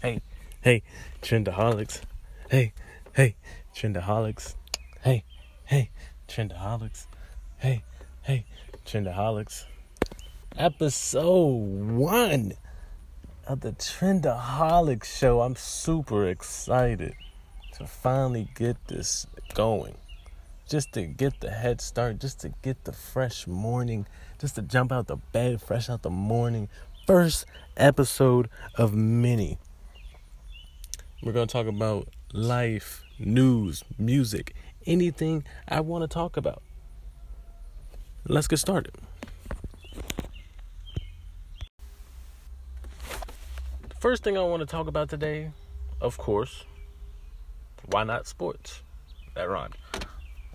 Hey, hey, trendaholics. Hey, hey, trendaholics. Hey, hey, trendaholics. Hey, hey, trendaholics. Episode one of the Trendaholics show. I'm super excited to finally get this going. Just to get the head start, just to get the fresh morning, just to jump out the bed fresh out the morning. First episode of many. We're going to talk about life, news, music, anything I want to talk about. Let's get started. First thing I want to talk about today, of course, why not sports? That rhymed.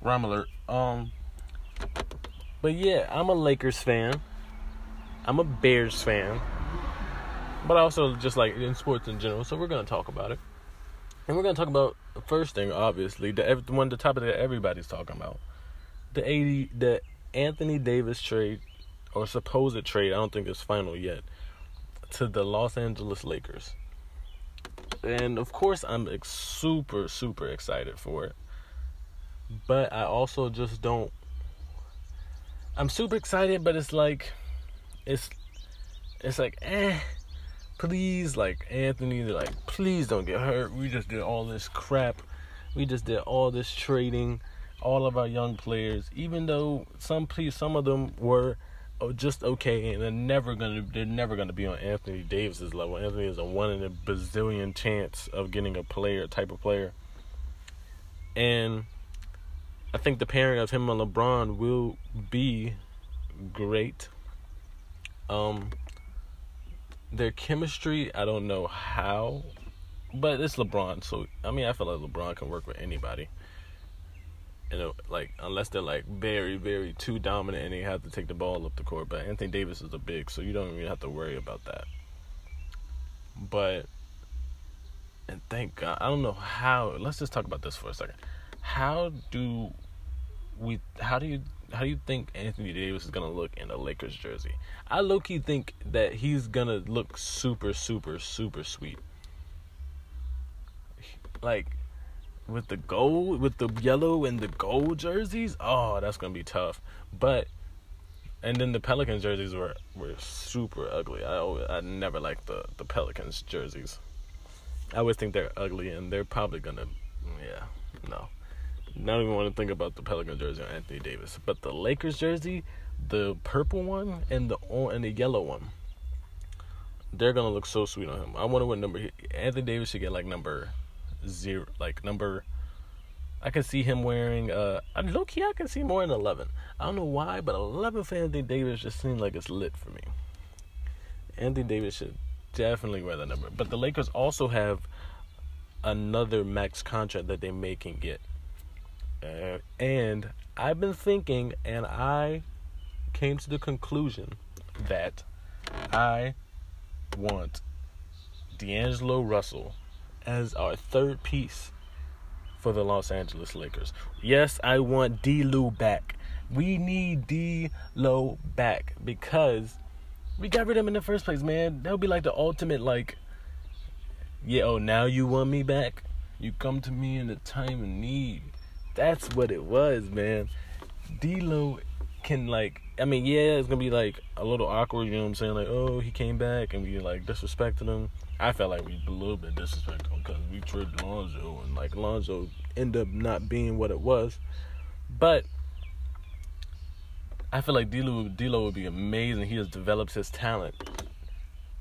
Rhyme alert. Um, but yeah, I'm a Lakers fan. I'm a Bears fan. But I also just like in sports in general, so we're gonna talk about it. And we're gonna talk about the first thing, obviously, the one the topic that everybody's talking about, the AD, the Anthony Davis trade or supposed trade. I don't think it's final yet to the Los Angeles Lakers. And of course, I'm super, super excited for it. But I also just don't. I'm super excited, but it's like, it's, it's like, eh, please, like Anthony, like, please don't get hurt. We just did all this crap. We just did all this trading, all of our young players. Even though some, please some of them were Oh, just okay, and they're never gonna they're never gonna be on Anthony Davis's level. Anthony is a one in a bazillion chance of getting a player type of player, and I think the pairing of him and LeBron will be great. Um, their chemistry, I don't know how, but it's LeBron, so I mean, I feel like LeBron can work with anybody you know, like unless they're like very, very too dominant and they have to take the ball up the court. But Anthony Davis is a big, so you don't even have to worry about that. But and thank God, I don't know how. Let's just talk about this for a second. How do we? How do you? How do you think Anthony Davis is gonna look in a Lakers jersey? I low key think that he's gonna look super, super, super sweet. Like with the gold, with the yellow and the gold jerseys, oh, that's gonna be tough. But and then the Pelicans jerseys were were super ugly. I always, I never liked the the Pelicans jerseys. I always think they're ugly, and they're probably gonna, yeah, no. Don't even want to think about the Pelican jersey or Anthony Davis, but the Lakers jersey, the purple one and the and the yellow one, they're gonna look so sweet on him. I wonder what number he, Anthony Davis should get, like number zero, like number. I can see him wearing. Uh, low key, I can see more than eleven. I don't know why, but eleven for Anthony Davis just seems like it's lit for me. Anthony Davis should definitely wear that number. But the Lakers also have another max contract that they may can get. Uh, and I've been thinking, and I came to the conclusion that I want D'Angelo Russell as our third piece for the Los Angeles Lakers. Yes, I want D-Lo back. We need D-Lo back because we got rid of him in the first place, man. That would be like the ultimate, like, yeah, oh, now you want me back? You come to me in a time of need. That's what it was, man. D-Lo can, like, I mean, yeah, it's gonna be like a little awkward, you know what I'm saying? Like, oh, he came back and we like disrespected him. I felt like we a little bit disrespected him because we traded Lonzo and like Lonzo ended up not being what it was. But I feel like D'Lo, D'Lo would be amazing. He has developed his talent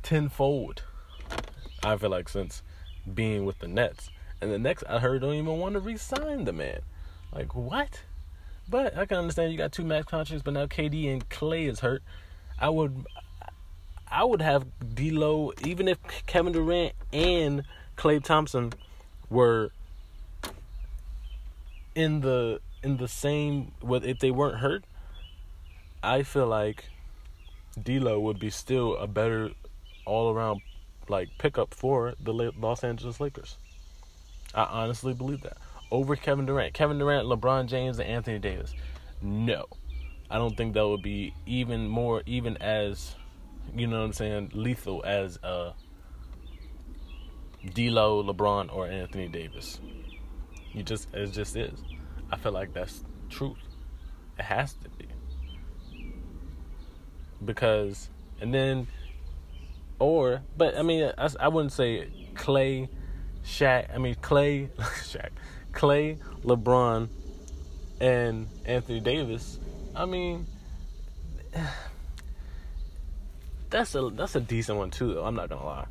tenfold. I feel like since being with the Nets, and the Nets I heard don't even want to re-sign the man. Like what? But I can understand you got two max contracts, but now KD and Klay is hurt. I would I would have D'Lo even if Kevin Durant and Klay Thompson were in the in the same if they weren't hurt. I feel like D'Lo would be still a better all around like pickup for the Los Angeles Lakers. I honestly believe that over Kevin Durant. Kevin Durant, LeBron James, and Anthony Davis. No. I don't think that would be even more, even as, you know what I'm saying, lethal as uh D'Lo, LeBron, or Anthony Davis. You just it just is. I feel like that's truth. It has to be because and then or but I mean I, I wouldn't say Klay, Shaq. I mean Klay, Shaq, Klay, LeBron, and Anthony Davis. I mean. That's a that's a decent one too. Though I'm not gonna lie.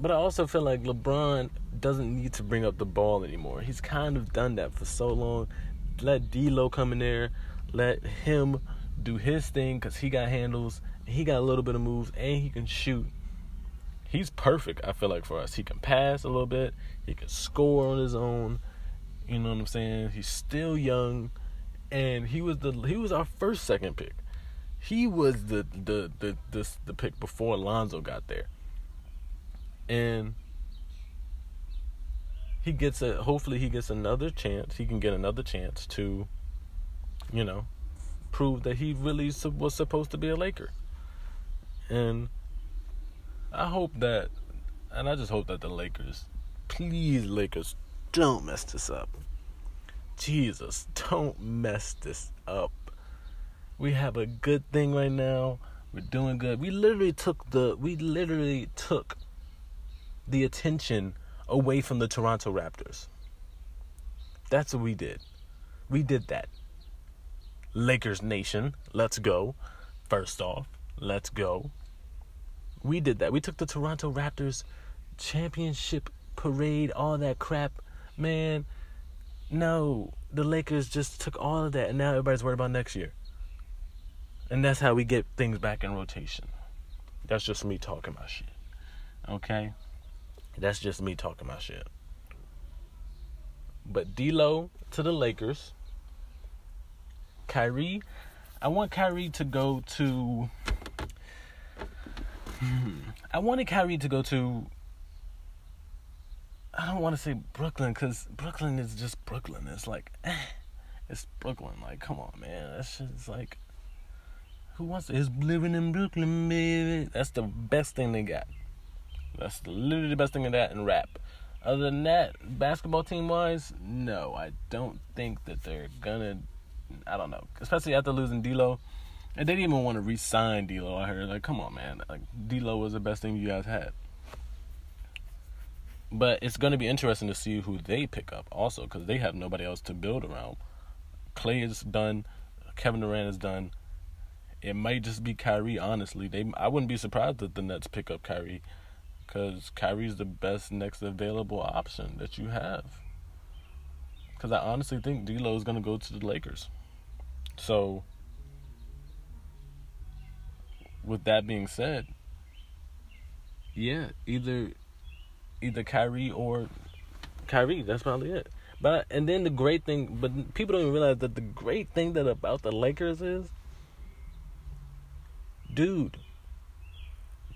But I also feel like LeBron doesn't need to bring up the ball anymore. He's kind of done that for so long. Let D'Lo come in there, let him do his thing because he got handles, he got a little bit of moves, and he can shoot. He's perfect. I feel like for us, he can pass a little bit, he can score on his own. You know what I'm saying? He's still young, and he was the he was our first second pick. He was the the the the, the pick before Alonzo got there and he gets a hopefully he gets another chance he can get another chance to you know prove that he really was supposed to be a laker and i hope that and i just hope that the lakers please lakers don't mess this up jesus don't mess this up we have a good thing right now we're doing good we literally took the we literally took the attention away from the Toronto Raptors. That's what we did. We did that. Lakers Nation, let's go. First off, let's go. We did that. We took the Toronto Raptors championship parade, all that crap. Man, no. The Lakers just took all of that, and now everybody's worried about next year. And that's how we get things back in rotation. That's just me talking my shit. Okay? That's just me talking my shit. But D'Lo to the Lakers. Kyrie, I want Kyrie to go to. Hmm, I wanted Kyrie to go to. I don't want to say Brooklyn because Brooklyn is just Brooklyn. It's like, eh, it's Brooklyn. Like, come on, man. That's just like, who wants to? Is living in Brooklyn, baby. That's the best thing they got. That's literally the best thing in that and rap. Other than that, basketball team wise, no, I don't think that they're gonna. I don't know, especially after losing D'Lo, and they didn't even want to re-sign D'Lo. I heard like, come on, man, like D'Lo was the best thing you guys had. But it's going to be interesting to see who they pick up also because they have nobody else to build around. Klay is done, Kevin Durant is done. It might just be Kyrie. Honestly, they I wouldn't be surprised if the Nets pick up Kyrie because Kyrie's the best next available option that you have. Because I honestly think D'Lo is going to go to the Lakers. So, with that being said, yeah, either either Kyrie or Kyrie. That's probably it. But and then the great thing, but people don't even realize that the great thing that about the Lakers is, dude,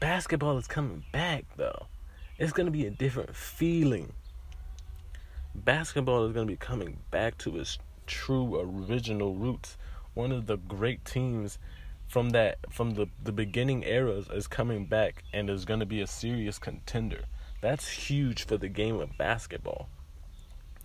basketball is coming back though. It's to be a different feeling. Basketball is to be coming back to its true original roots. One of the great teams from that from the the beginning eras is coming back and is to be a serious contender. That's huge for the game of basketball.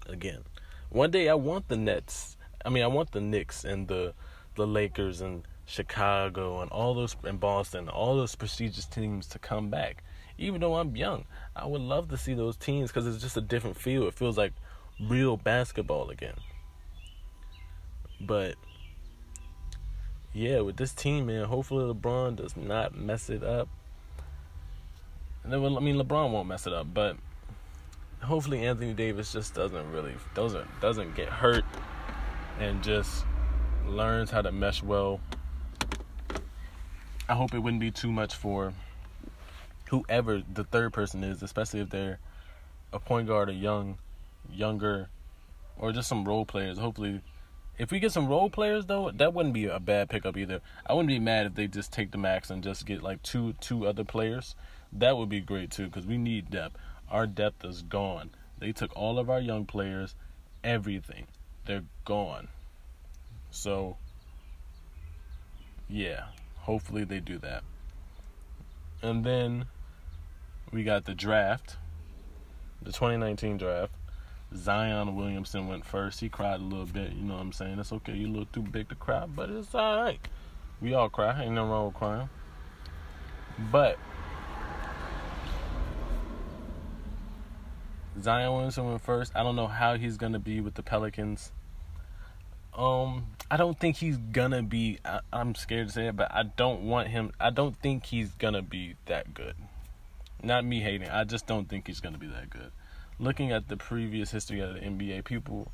Again, one day I want the Nets. I mean, I want the Knicks and the the Lakers and Chicago and all those and Boston, all those prestigious teams to come back. Even though I'm young, I would love to see those teams because it's just a different feel. It feels like real basketball again. But yeah, with this team, man, hopefully LeBron does not mess it up. And then, I mean, LeBron won't mess it up, but hopefully Anthony Davis just doesn't really doesn't doesn't get hurt and just learns how to mesh well I hope it wouldn't be too much for whoever the third person is, especially if they're a point guard, a young, younger, or just some role players. Hopefully, if we get some role players though, that wouldn't be a bad pickup either. I wouldn't be mad if they just take the max and just get like two two other players. That would be great too because we need depth. Our depth is gone. They took all of our young players, everything. They're gone. So, yeah. Hopefully they do that. And then we got the draft the 2019 draft. Zion Williamson went first. He cried a little bit. You know what I'm saying? It's okay. You look too big to cry, but it's all right. We all cry. Ain't nothing wrong with crying. But Zion Williamson went first. I don't know how he's gonna be with the Pelicans. Um, I don't think he's gonna be. I, am scared to say it, but I don't want him. I don't think he's gonna be that good. Not me hating. I just don't think he's gonna be that good. Looking at the previous history of the NBA, people,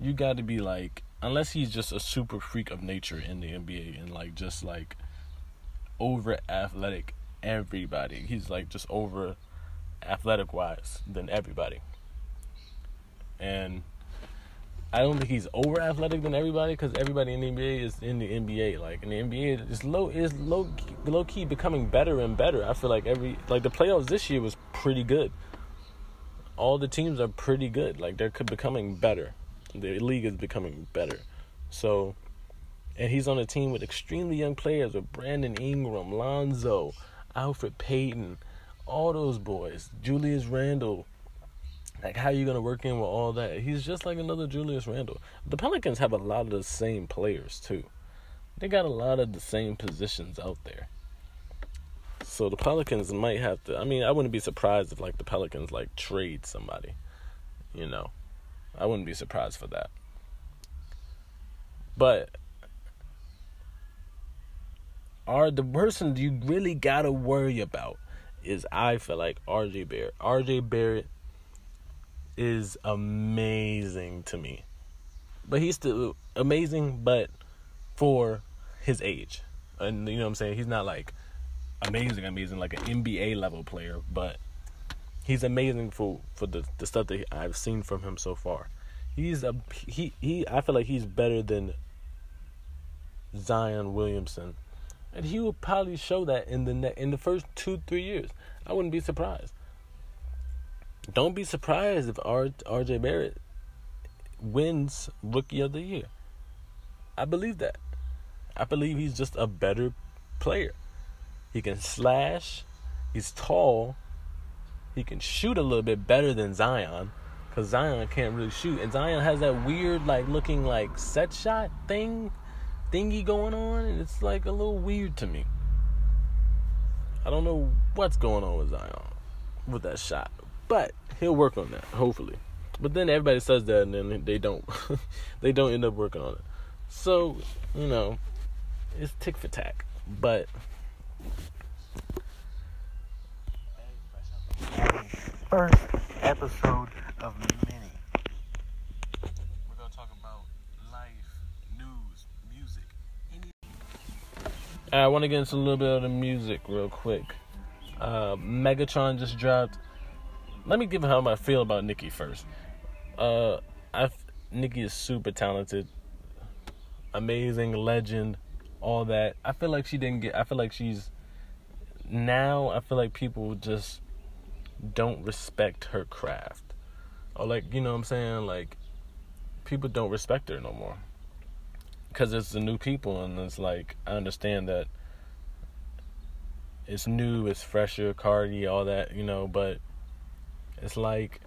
you got to be like, unless he's just a super freak of nature in the NBA and like just like over athletic everybody. He's like just over athletic wise than everybody. And I don't think he's over athletic than everybody because everybody in the NBA is in the NBA. Like in the NBA, is low is low low key becoming better and better. I feel like every like the playoffs this year was pretty good. All the teams are pretty good. Like they're becoming better. The league is becoming better. So, and he's on a team with extremely young players with Brandon Ingram, Lonzo, Elfrid Payton, all those boys, Julius Randle. Like, how are you to work in with all that? He's just like another Julius Randle. The Pelicans have a lot of the same players, too. They got a lot of the same positions out there. So the Pelicans might have to. I mean, I wouldn't be surprised if, like, the Pelicans, like, trade somebody. You know, I wouldn't be surprised for that. But are the person you really gotta worry about is I feel like RJ Barrett. RJ Barrett is amazing to me. But he's still amazing, but for his age. And you know what I'm saying? He's not like amazing, amazing, like an NBA level player, but he's amazing for, for the, the stuff that I've seen from him so far. He's a he he I feel like he's better than Zion Williamson and he will probably show that in the ne- in the first two three years. I wouldn't be surprised. Don't be surprised if R- R.J. Barrett wins Rookie of the Year. I believe that. I believe he's just a better player. He can slash. He's tall. He can shoot a little bit better than Zion, because Zion can't really shoot, and Zion has that weird like looking like set shot thing thingy going on, and it's like a little weird to me. I don't know what's going on with Zion with that shot, but he'll work on that hopefully. But then everybody says that, and then they don't. they don't end up working on it. So you know, it's tick for tack. But first episode of many. We're gonna talk about life, news, music. Any... I want to get into a little bit of the music real quick. Uh, Megatron just dropped. Let me give how I feel about Nicki first. Uh, I Nicki is super talented, amazing legend, all that. I feel like she didn't get. I feel like she's now. I feel like people just don't respect her craft, or like you know what I'm saying. Like people don't respect her no more because it's the new people, and it's like I understand that it's new, it's fresher, Cardi, all that, you know, but it's like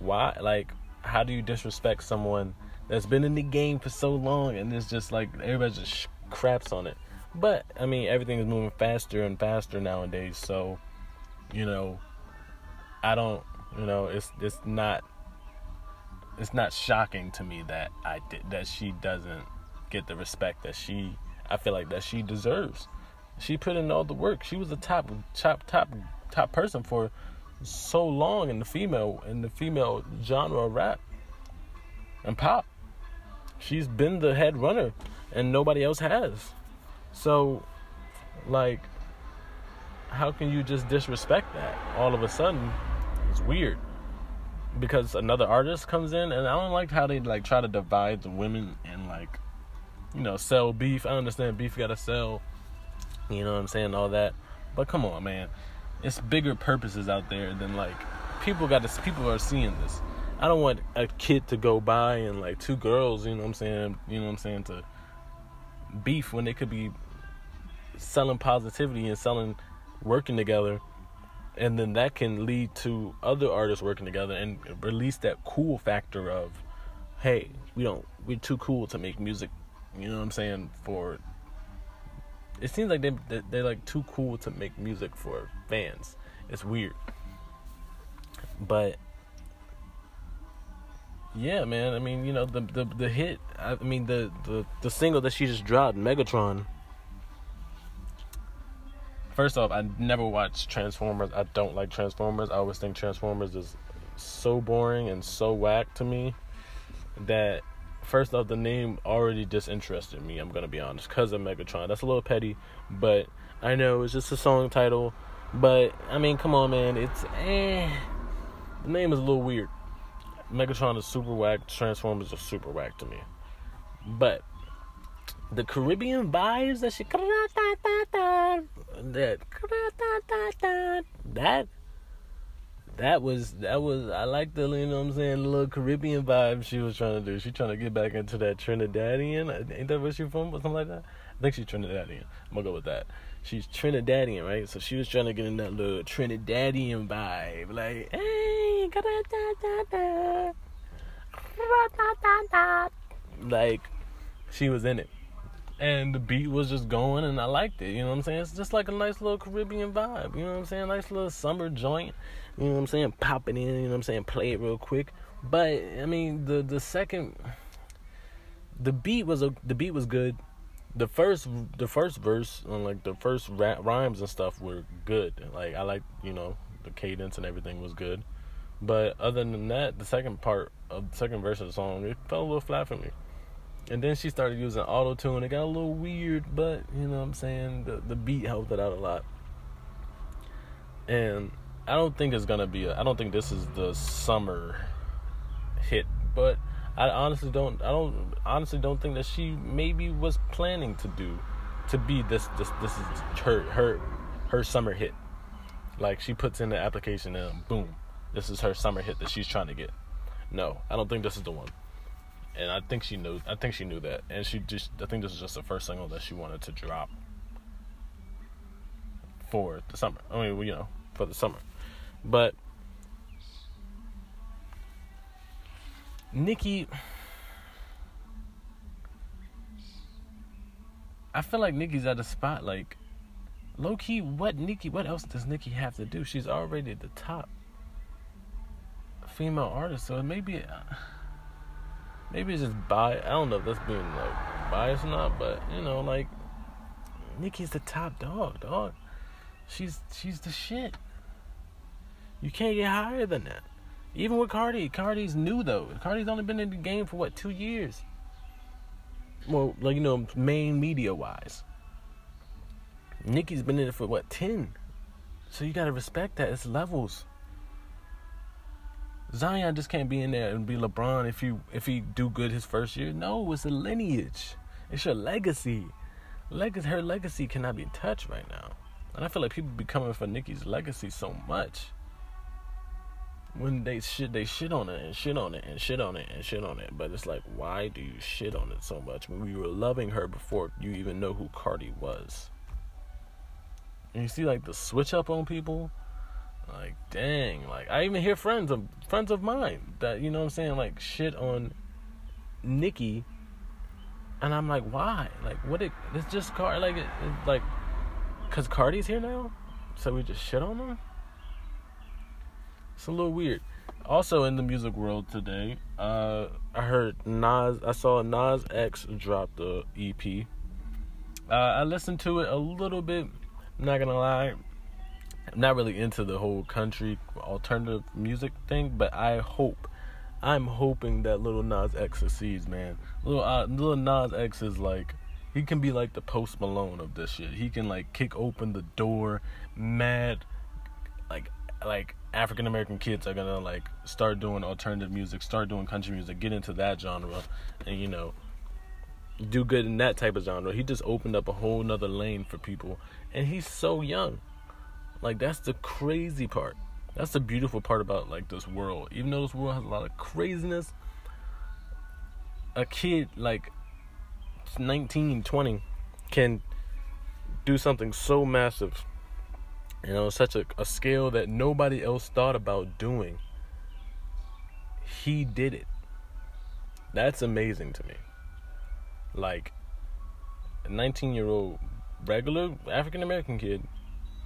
why like how do you disrespect someone that's been in the game for so long and it's just like everybody just craps on it. But I mean everything is moving faster and faster nowadays, so you know I don't you know it's it's not it's not shocking to me that I did that she doesn't get the respect that she I feel like that she deserves. She put in all the work. She was a top top top top person for so long in the female in the female genre of rap and pop. She's been the head runner and nobody else has. So like how can you just disrespect that all of a sudden? It's weird. Because another artist comes in and I don't like how they like try to divide the women and like you know, sell beef. I understand beef gotta sell you know what I'm saying, all that. But come on, man. It's bigger purposes out there than like people got this people are seeing this. I don't want a kid to go by and like two girls, you know what I'm saying, you know what I'm saying, to beef when they could be selling positivity and selling working together and then that can lead to other artists working together and release that cool factor of hey we don't we're too cool to make music you know what i'm saying for it seems like they they're like too cool to make music for fans. It's weird. But yeah man i mean you know the the, the hit i mean the, the the single that she just dropped megatron First off, I never watched Transformers. I don't like Transformers. I always think Transformers is so boring and so whack to me that first off the name already disinterested me i'm gonna be honest because of megatron that's a little petty but i know it's just a song title but i mean come on man it's eh the name is a little weird megatron is super whack transformers are super whack to me but the Caribbean vibes that she that that that was that was I like the you know what I'm saying the little Caribbean vibe she was trying to do. She trying to get back into that Trinidadian. Ain't that where she from or something like that? I think she's Trinidadian. I'm gonna go with that. She's Trinidadian, right? So she was trying to get in that little Trinidadian vibe, like hey, like she was in it and the beat was just going and I liked it, you know what I'm saying? It's just like a nice little Caribbean vibe, you know what I'm saying? Nice little summer joint, you know what I'm saying? Pop it in, you know what I'm saying? Play it real quick. But I mean, the the second the beat was a the beat was good. The first the first verse and like the first rhymes and stuff were good. Like I like, you know, the cadence and everything was good. But other than that, the second part of the second verse of the song, it fell a little flat for me. And then she started using auto tune. It got a little weird, but you know what I'm saying? The the beat helped it out a lot. And I don't think it's gonna be I don't think this is the summer hit, but I honestly don't I don't honestly don't think that she maybe was planning to do to be this this this is her her her summer hit. Like she puts in the application and boom, this is her summer hit that she's trying to get. No, I don't think this is the one and I think she knew. I think she knew that, and she just. I think this is just the first single that she wanted to drop for the summer. I mean, you know, for the summer, but Nicki. I feel like Nicki's at a spot like low key. What Nicki What else does Nicki have to do? She's already the top female artist, so maybe. Uh, maybe it's just bias. I don't know if that's being like biased or not, but you know, like Nicki's the top dog, dog. She's she's the shit. You can't get higher than that. Even with Cardi, Cardi's new though. Cardi's only been in the game for what two years. Well, like you know, main media wise. Nicki's been in it for what ten. So you gotta respect that. It's levels. Zion just can't be in there and be LeBron if you if he do good his first year. No, it's a lineage. It's your legacy. Legacy, her legacy cannot be touched right now. And I feel like people be coming for Nicki's legacy so much. When they shit, they shit on it and shit on it and shit on it and shit on it. But it's like, why do you shit on it so much when we were loving her before you even know who Cardi was? And you see, like the switch up on people like, dang, like I even hear friends of friends of mine that you know what I'm saying, like shit on Nicki, and I'm like, why? Like, what? It, it's just Cardi, like, it, it, like, cause Cardi's here now, so we just shit on them. It's a little weird. Also in the music world today, uh, I heard Nas. I saw Nas X drop the EP. Uh, I listened to it a little bit. I'm not gonna lie, I'm not really into the whole country alternative music thing, but I hope, I'm hoping that Little Nas X succeeds, man. Little uh, Little Nas X is like, he can be like the Post Malone of this shit. He can like kick open the door, mad, like like African American kids are gonna like start doing alternative music, start doing country music, get into that genre, and you know do good in that type of genre. He just opened up a whole nother lane for people, and he's so young. Like that's the crazy part. That's the beautiful part about like this world. Even though this world has a lot of craziness, a kid like 19, 20 can do something so massive You know, such a, a scale that nobody else thought about doing. He did it. That's amazing to me. Like, a 19 year old regular African American kid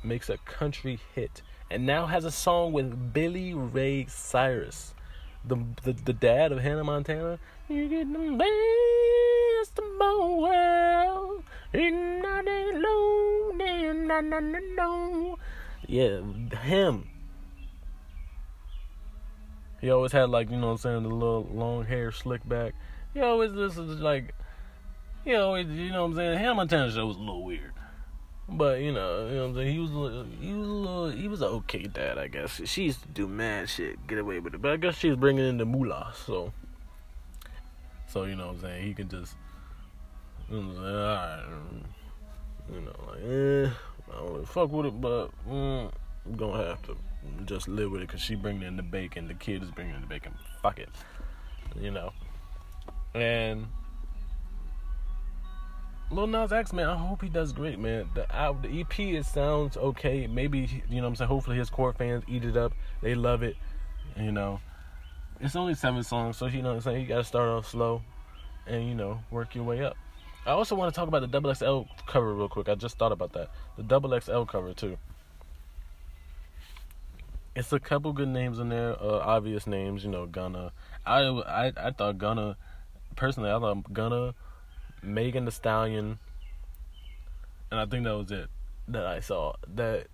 makes a country hit and now has a song with Billy Ray Cyrus, the the, the dad of Hannah Montana. You get the best of both worlds, not alone, no. Yeah, him. He always had like you know what I'm saying the little long hair slick back. He always this is like he always you know what I'm saying Hannah Montana show was a little weird. But you know, you know what I'm saying. He was, he was, a little, he was an okay dad, I guess. She used to do mad shit, get away with it. But I guess she's bringing in the moolah, so, so you know what I'm saying. He can just, you know, right, you know, like, eh, I don't really fuck with it, but mm, I'm gonna have to just live with it because she bringing in the bacon, the kid is bringing in the bacon. Fuck it, you know, and Lil Nas X, man, I hope he does great, man. The, the EP, it sounds okay. Maybe, you know I'm saying? Hopefully his core fans eat it up. They love it, you know. It's only seven songs, so you know what I'm saying? You got to start off slow and, you know, work your way up. I also want to talk about the Double XL cover real quick. I just thought about that. The Double XL cover, too. It's a couple good names in there, uh, obvious names, you know, Gunna. I, I, I thought Gunna, personally, I thought Gunna Megan Thee Stallion, and I think that was it that I saw that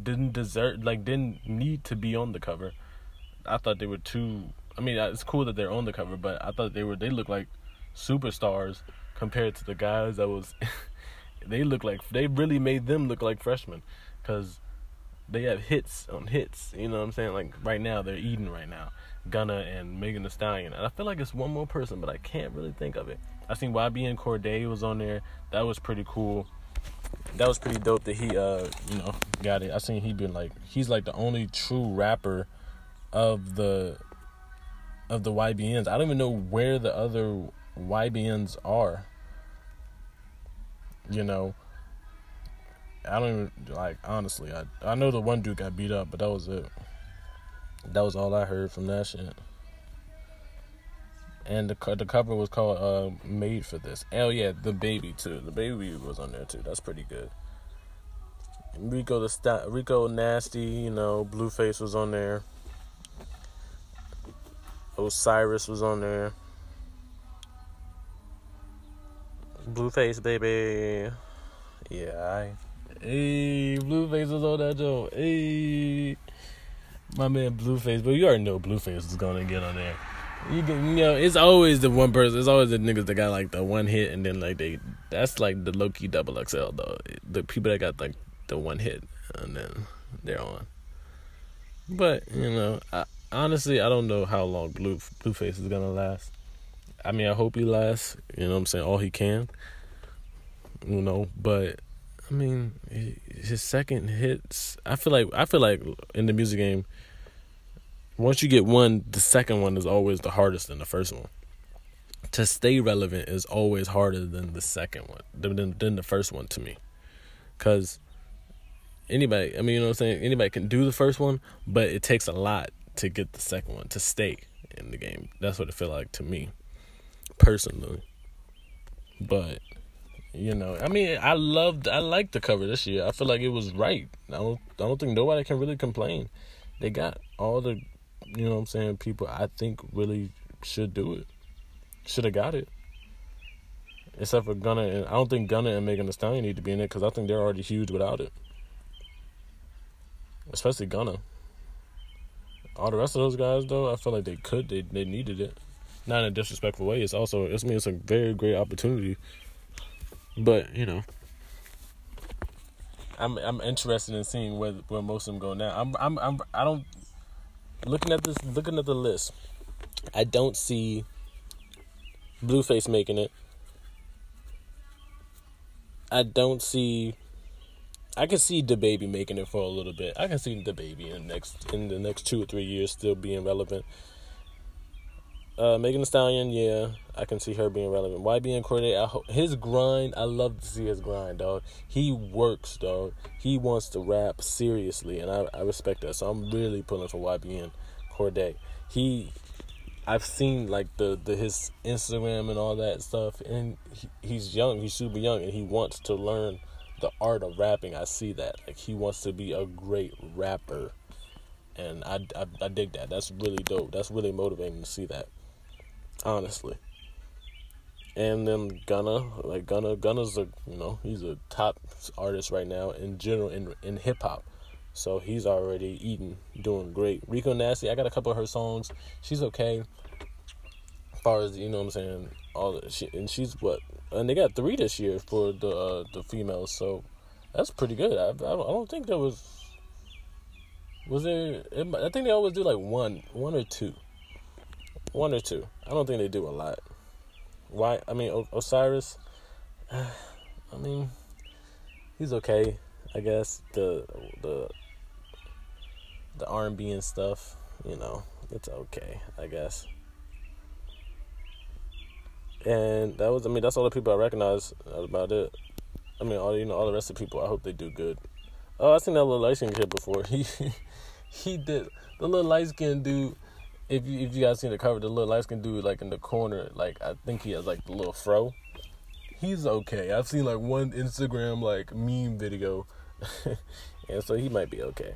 didn't deserve like didn't need to be on the cover. I thought they were too. I mean, it's cool that they're on the cover, but I thought they were they look like superstars compared to the guys that was. they look like they really made them look like freshmen, because they have hits on hits. You know what I'm saying? Like right now, they're eating right now. Gunna and Megan Thee Stallion. And I feel like it's one more person, but I can't really think of it. I seen YBN Cordae was on there. That was pretty cool. That was pretty dope that he uh you know got it. I seen he been like he's like the only true rapper of the of the YBNs. I don't even know where the other YBNs are. You know. I don't even like honestly. I I know the one dude got beat up, but that was it. That was all I heard from that shit. And the the cover was called uh, "Made for This." Oh yeah, DaBaby too. DaBaby was on there too. That's pretty good. Rico the st- Rico Nasty, you know, Blueface was on there. Osiris was on there. Blueface baby. Yeah, I. Hey, Blueface was on that joke. Hey my man Blueface, but you already know Blueface is gonna get on there. You can, you know, it's always the one person. It's always the niggas that got like the one hit, and then like they. That's like the low key double XL though. The people that got like the one hit, and then they're on. But you know, I, honestly, I don't know how long Blue Blueface is gonna last. I mean, I hope he lasts. You know, what I'm saying all he can. You know, but I mean, his second hits. I feel like I feel like in the music game, once you get one, the second one is always the hardest than the first one. To stay relevant is always harder than the second one, than than the first one to me, because anybody. I mean, you know what I'm saying. Anybody can do the first one, but it takes a lot to get the second one to stay in the game. That's what it feel like to me, personally. But you know, I mean, I loved, I liked the cover this year. I feel like it was right. I don't, I don't think nobody can really complain. They got all the, you know, what I'm saying people I think really should do it. Should have got it. Except for Gunna and I don't think Gunna and Megan Thee Stallion need to be in it because I think they're already huge without it. Especially Gunna. All the rest of those guys though, I feel like they could, they they needed it. Not in a disrespectful way. It's also, it's I mean, it's a very great opportunity but you know, I'm I'm interested in seeing where where most of them go now. I'm I'm I'm I don't looking at this looking at the list. I don't see Blueface making it. I don't see. I can see DaBaby making it for a little bit. I can see DaBaby in the next in the next two or three years still being relevant. Uh, Megan Thee Stallion, yeah, I can see her being relevant. YBN Cordae, I his grind. I love to see his grind, dog. He works, dog. He wants to rap seriously, and I, I respect that. So I'm really pulling for YBN Cordae. He, I've seen like the the his Instagram and all that stuff, and he, he's young. He's super young, and he wants to learn the art of rapping. I see that. Like he wants to be a great rapper, and I, I, I dig that. That's really dope. That's really motivating to see that honestly. And then Gunna, like Gunna, Gunna's a you know he's a top artist right now in general in in hip hop, so he's already eating, doing great. Rico Nasty, I got a couple of her songs. She's okay. As far as you know, what I'm saying all the, she and she's what, and they got three this year for the uh, the females, so that's pretty good. I, I don't, I don't think there was was there. It, I think they always do like one one or two. One or two. I don't think they do a lot. Why? I mean, o- Osiris. I mean, he's okay. I guess the the the R and B and stuff. You know, it's okay. I guess. And that was. I mean, that's all the people I recognize. About it. I mean, all you know, all the rest of the people. I hope they do good. Oh, I seen that little light skin kid before. He he did the little light skin dude if you if you guys seen the cover, the little light skin dude like in the corner, like I think he has like the little fro. He's okay. I've seen like one Instagram like meme video, and so he might be okay.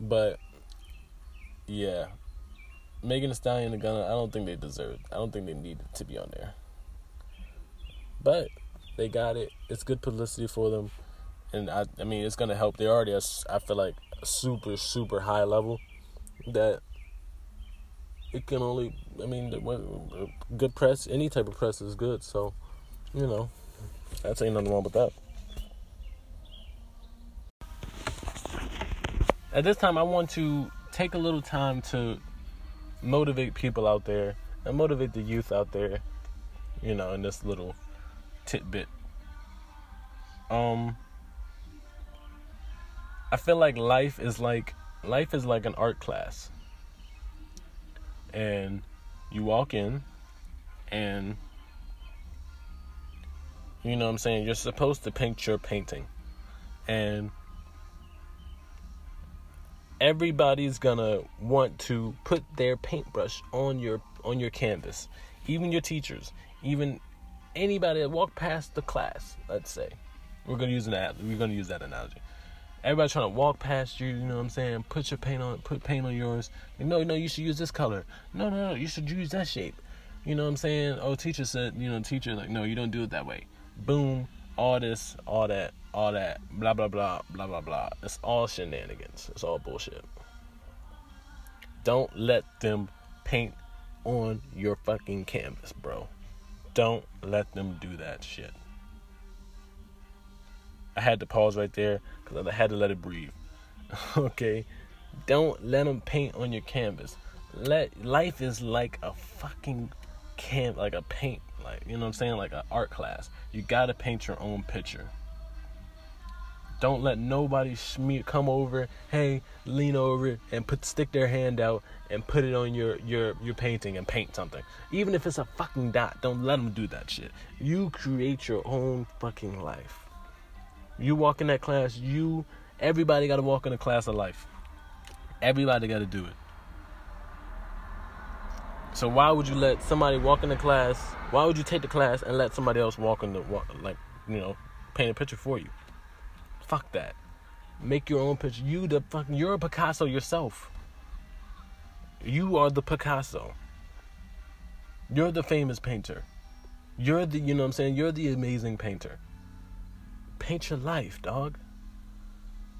But yeah, Megan Thee Stallion and Gunna, I don't think they deserve. I don't think they needed to be on there. But they got it. It's good publicity for them, and I I mean it's gonna help. They're already I feel like super super high level that it can only I mean good press any type of press is good so you know that's ain't nothing wrong with that. At this time I want to take a little time to motivate people out there and motivate the youth out there you know in this little tidbit. Um I feel like life is like life is like an art class and you walk in and you know what I'm saying you're supposed to paint your painting. And everybody's gonna want to put their paintbrush on your on your canvas. Even your teachers even anybody that walk past the class let's say. We're gonna use that we're gonna use that analogy Everybody trying to walk past you, you know what I'm saying? Put your paint on, put paint on yours. Like, no, no, you should use this color. No, no, no, you should use that shape. You know what I'm saying? Oh, teacher said, you know, teacher like, no, you don't do it that way. Boom, all this, all that, all that, blah blah blah, blah blah blah. It's all shenanigans. It's all bullshit. Don't let them paint on your fucking canvas, bro. Don't let them do that shit. I had to pause right there because I had to let it breathe. okay, don't let them paint on your canvas. Let life is like a fucking can like a paint, like you know what I'm saying, like an art class. You gotta paint your own picture. Don't let nobody smear come over, hey, lean over and put stick their hand out and put it on your your your painting and paint something. Even if it's a fucking dot, don't let them do that shit. You create your own fucking life. You walk in that class, you everybody got to walk in a class of life. Everybody got to do it. So why would you let somebody walk in the class? Why would you take the class and let somebody else walk in the walk, like you know paint a picture for you? Fuck that. Make your own picture. You the fucking you're a Picasso yourself. You are the Picasso. You're the famous painter. You're the you know what I'm saying? You're the amazing painter. Paint your life, dog.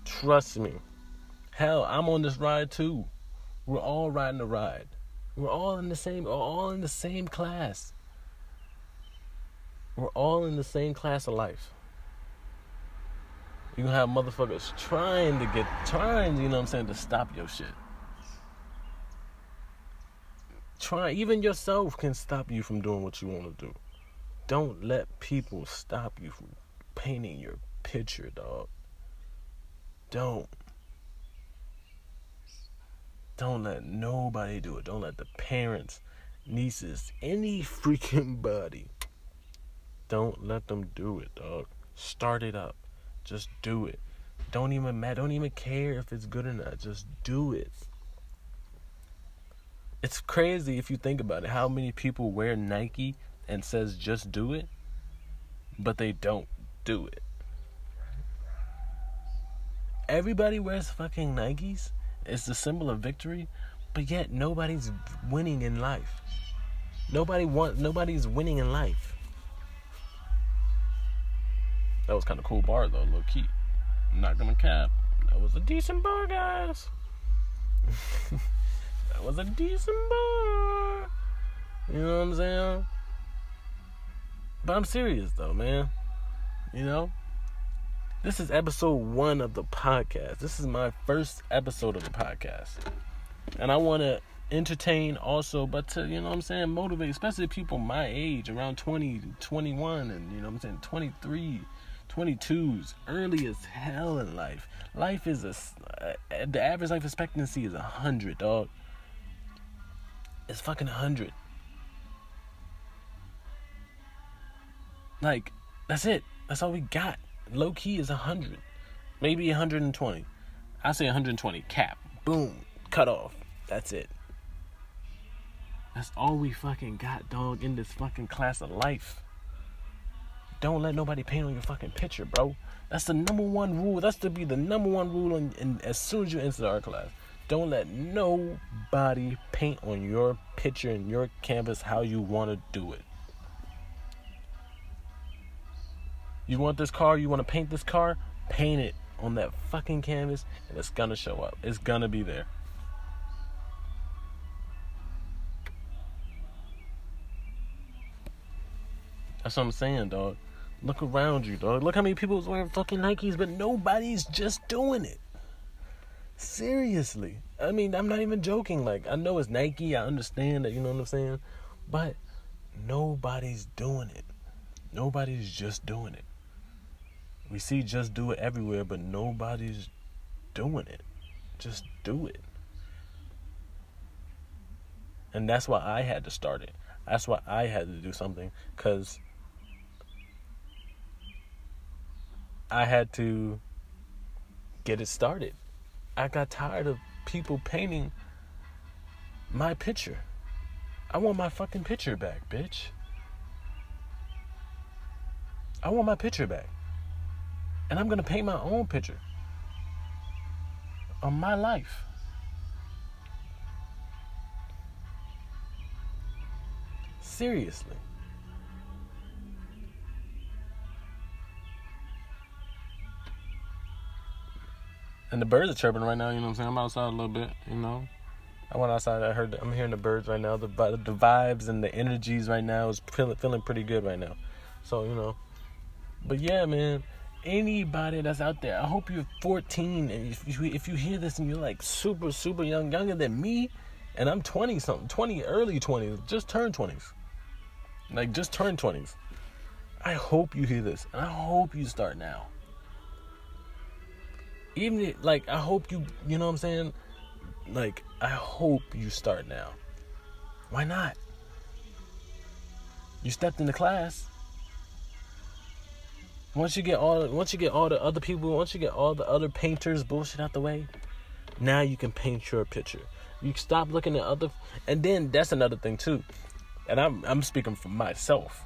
Trust me. Hell, I'm on this ride too. We're all riding the ride. We're all in the same we're all in the same class. We're all in the same class of life. You gonna have motherfuckers trying to get trying, you know what I'm saying, to stop your shit. Try even yourself can stop you from doing what you want to do. Don't let people stop you from painting your picture, dog. Don't. Don't let nobody do it. Don't let the parents, nieces, any freaking body. Don't let them do it, dog. Start it up. Just do it. Don't even don't even care if it's good or not. Just do it. It's crazy if you think about it. How many people wear Nike and says just do it, but they don't do it. Everybody wears fucking Nikes. It's the symbol of victory, but yet nobody's winning in life. Nobody want nobody's winning in life. That was kind of cool bar though, low key. Not gonna cap. That was a decent bar, guys. that was a decent bar. You know what I'm saying? But I'm serious though, man. You know? This is episode one of the podcast. This is my first episode of the podcast. And I want to entertain also, but to, you know what I'm saying, motivate, especially people my age, around 20, 21, and, you know what I'm saying, 23, 22s, early as hell in life. Life is a, uh, the average life expectancy is 100, dog. It's fucking 100. Like, that's it. That's all we got. Low key is 100. Maybe 120. I say 120. Cap. Boom. Cut off. That's it. That's all we fucking got, dog, in this fucking class of life. Don't let nobody paint on your fucking picture, bro. That's the number one rule. That's to be the number one rule in, in, as soon as you enter the art class. Don't let nobody paint on your picture and your canvas how you want to do it. You want this car, you want to paint this car, paint it on that fucking canvas and it's gonna show up. It's gonna be there. That's what I'm saying, dog. Look around you, dog. Look how many people wearing fucking Nikes, but nobody's just doing it. Seriously. I mean, I'm not even joking. Like, I know it's Nike. I understand that, you know what I'm saying? But nobody's doing it. Nobody's just doing it. We see just do it everywhere, but nobody's doing it. Just do it. And that's why I had to start it. That's why I had to do something because I had to get it started. I got tired of people painting my picture. I want my fucking picture back, bitch. I want my picture back. And I'm going to paint my own picture of my life. Seriously. And the birds are chirping right now, you know what I'm saying? I'm outside a little bit, you know. I went outside, I heard, I'm hearing the birds right now. The, the vibes and the energies right now is feeling, feeling pretty good right now. So, you know. But yeah, man anybody that's out there, I hope you're 14 and if you, if you hear this and you're like super, super young, younger than me, and I'm 20 something, 20, early 20s, just turned 20s. Like, just turned 20s. I hope you hear this, and I hope you start now. Even if, like, I hope you, you know what I'm saying? Like, I hope you start now. Why not? You stepped into class once you get all once you get all the other people, once you get all the other painters bullshit out the way, now you can paint your picture. You stop looking at other and then that's another thing too. And I'm I'm speaking for myself.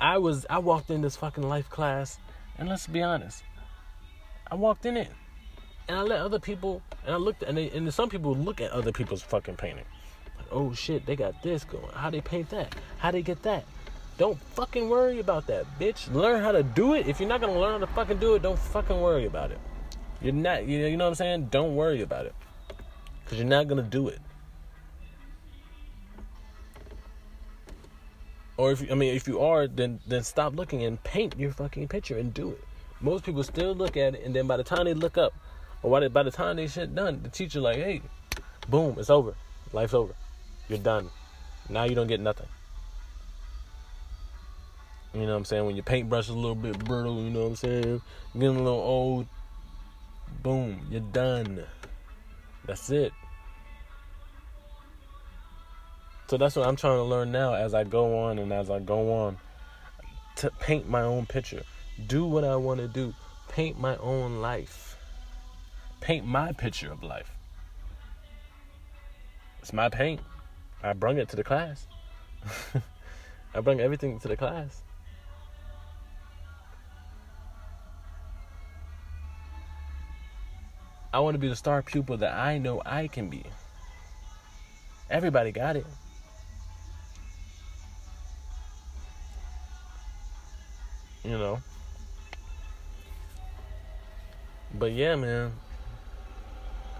I was I walked in this fucking life class and let's be honest. I walked in it and I let other people and I looked and they, and some people look at other people's fucking painting. Like, oh shit, they got this going. How they paint that? How they get that? Don't fucking worry about that, bitch. Learn how to do it. If you're not gonna learn how to fucking do it, don't fucking worry about it. You're not, you know, you know what I'm saying? Don't worry about it, cause you're not gonna do it. Or if I mean, if you are, then then stop looking and paint your fucking picture and do it. Most people still look at it, and then by the time they look up, or by the time they shit done, the teacher like, hey, boom, it's over, life's over, you're done. Now you don't get nothing. You know what I'm saying? When your paintbrush is a little bit brittle, you know what I'm saying? Getting a little old. Boom, you're done. That's it. So that's what I'm trying to learn now as I go on and as I go on to paint my own picture. Do what I want to do. Paint my own life. Paint my picture of life. It's my paint. I brung it to the class. I bring everything to the class. I want to be the star pupil that I know I can be. Everybody got it. You know. But yeah, man.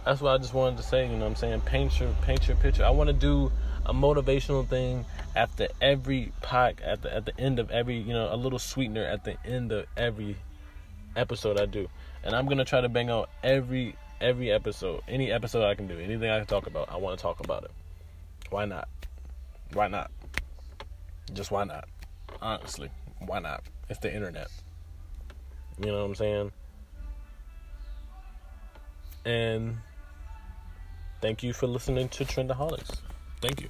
That's what I just wanted to say, you know what I'm saying? Paint your paint your picture. I want to do a motivational thing after every pod at the at the end of every, you know, a little sweetener at the end of every episode I do. And I'm to try to bang out every every episode, any episode I can do, anything I can talk about, I want to talk about it. Why not? Why not? Just why not? Honestly, why not? It's the internet. You know what I'm saying? And thank you for listening to Trendaholics. Thank you.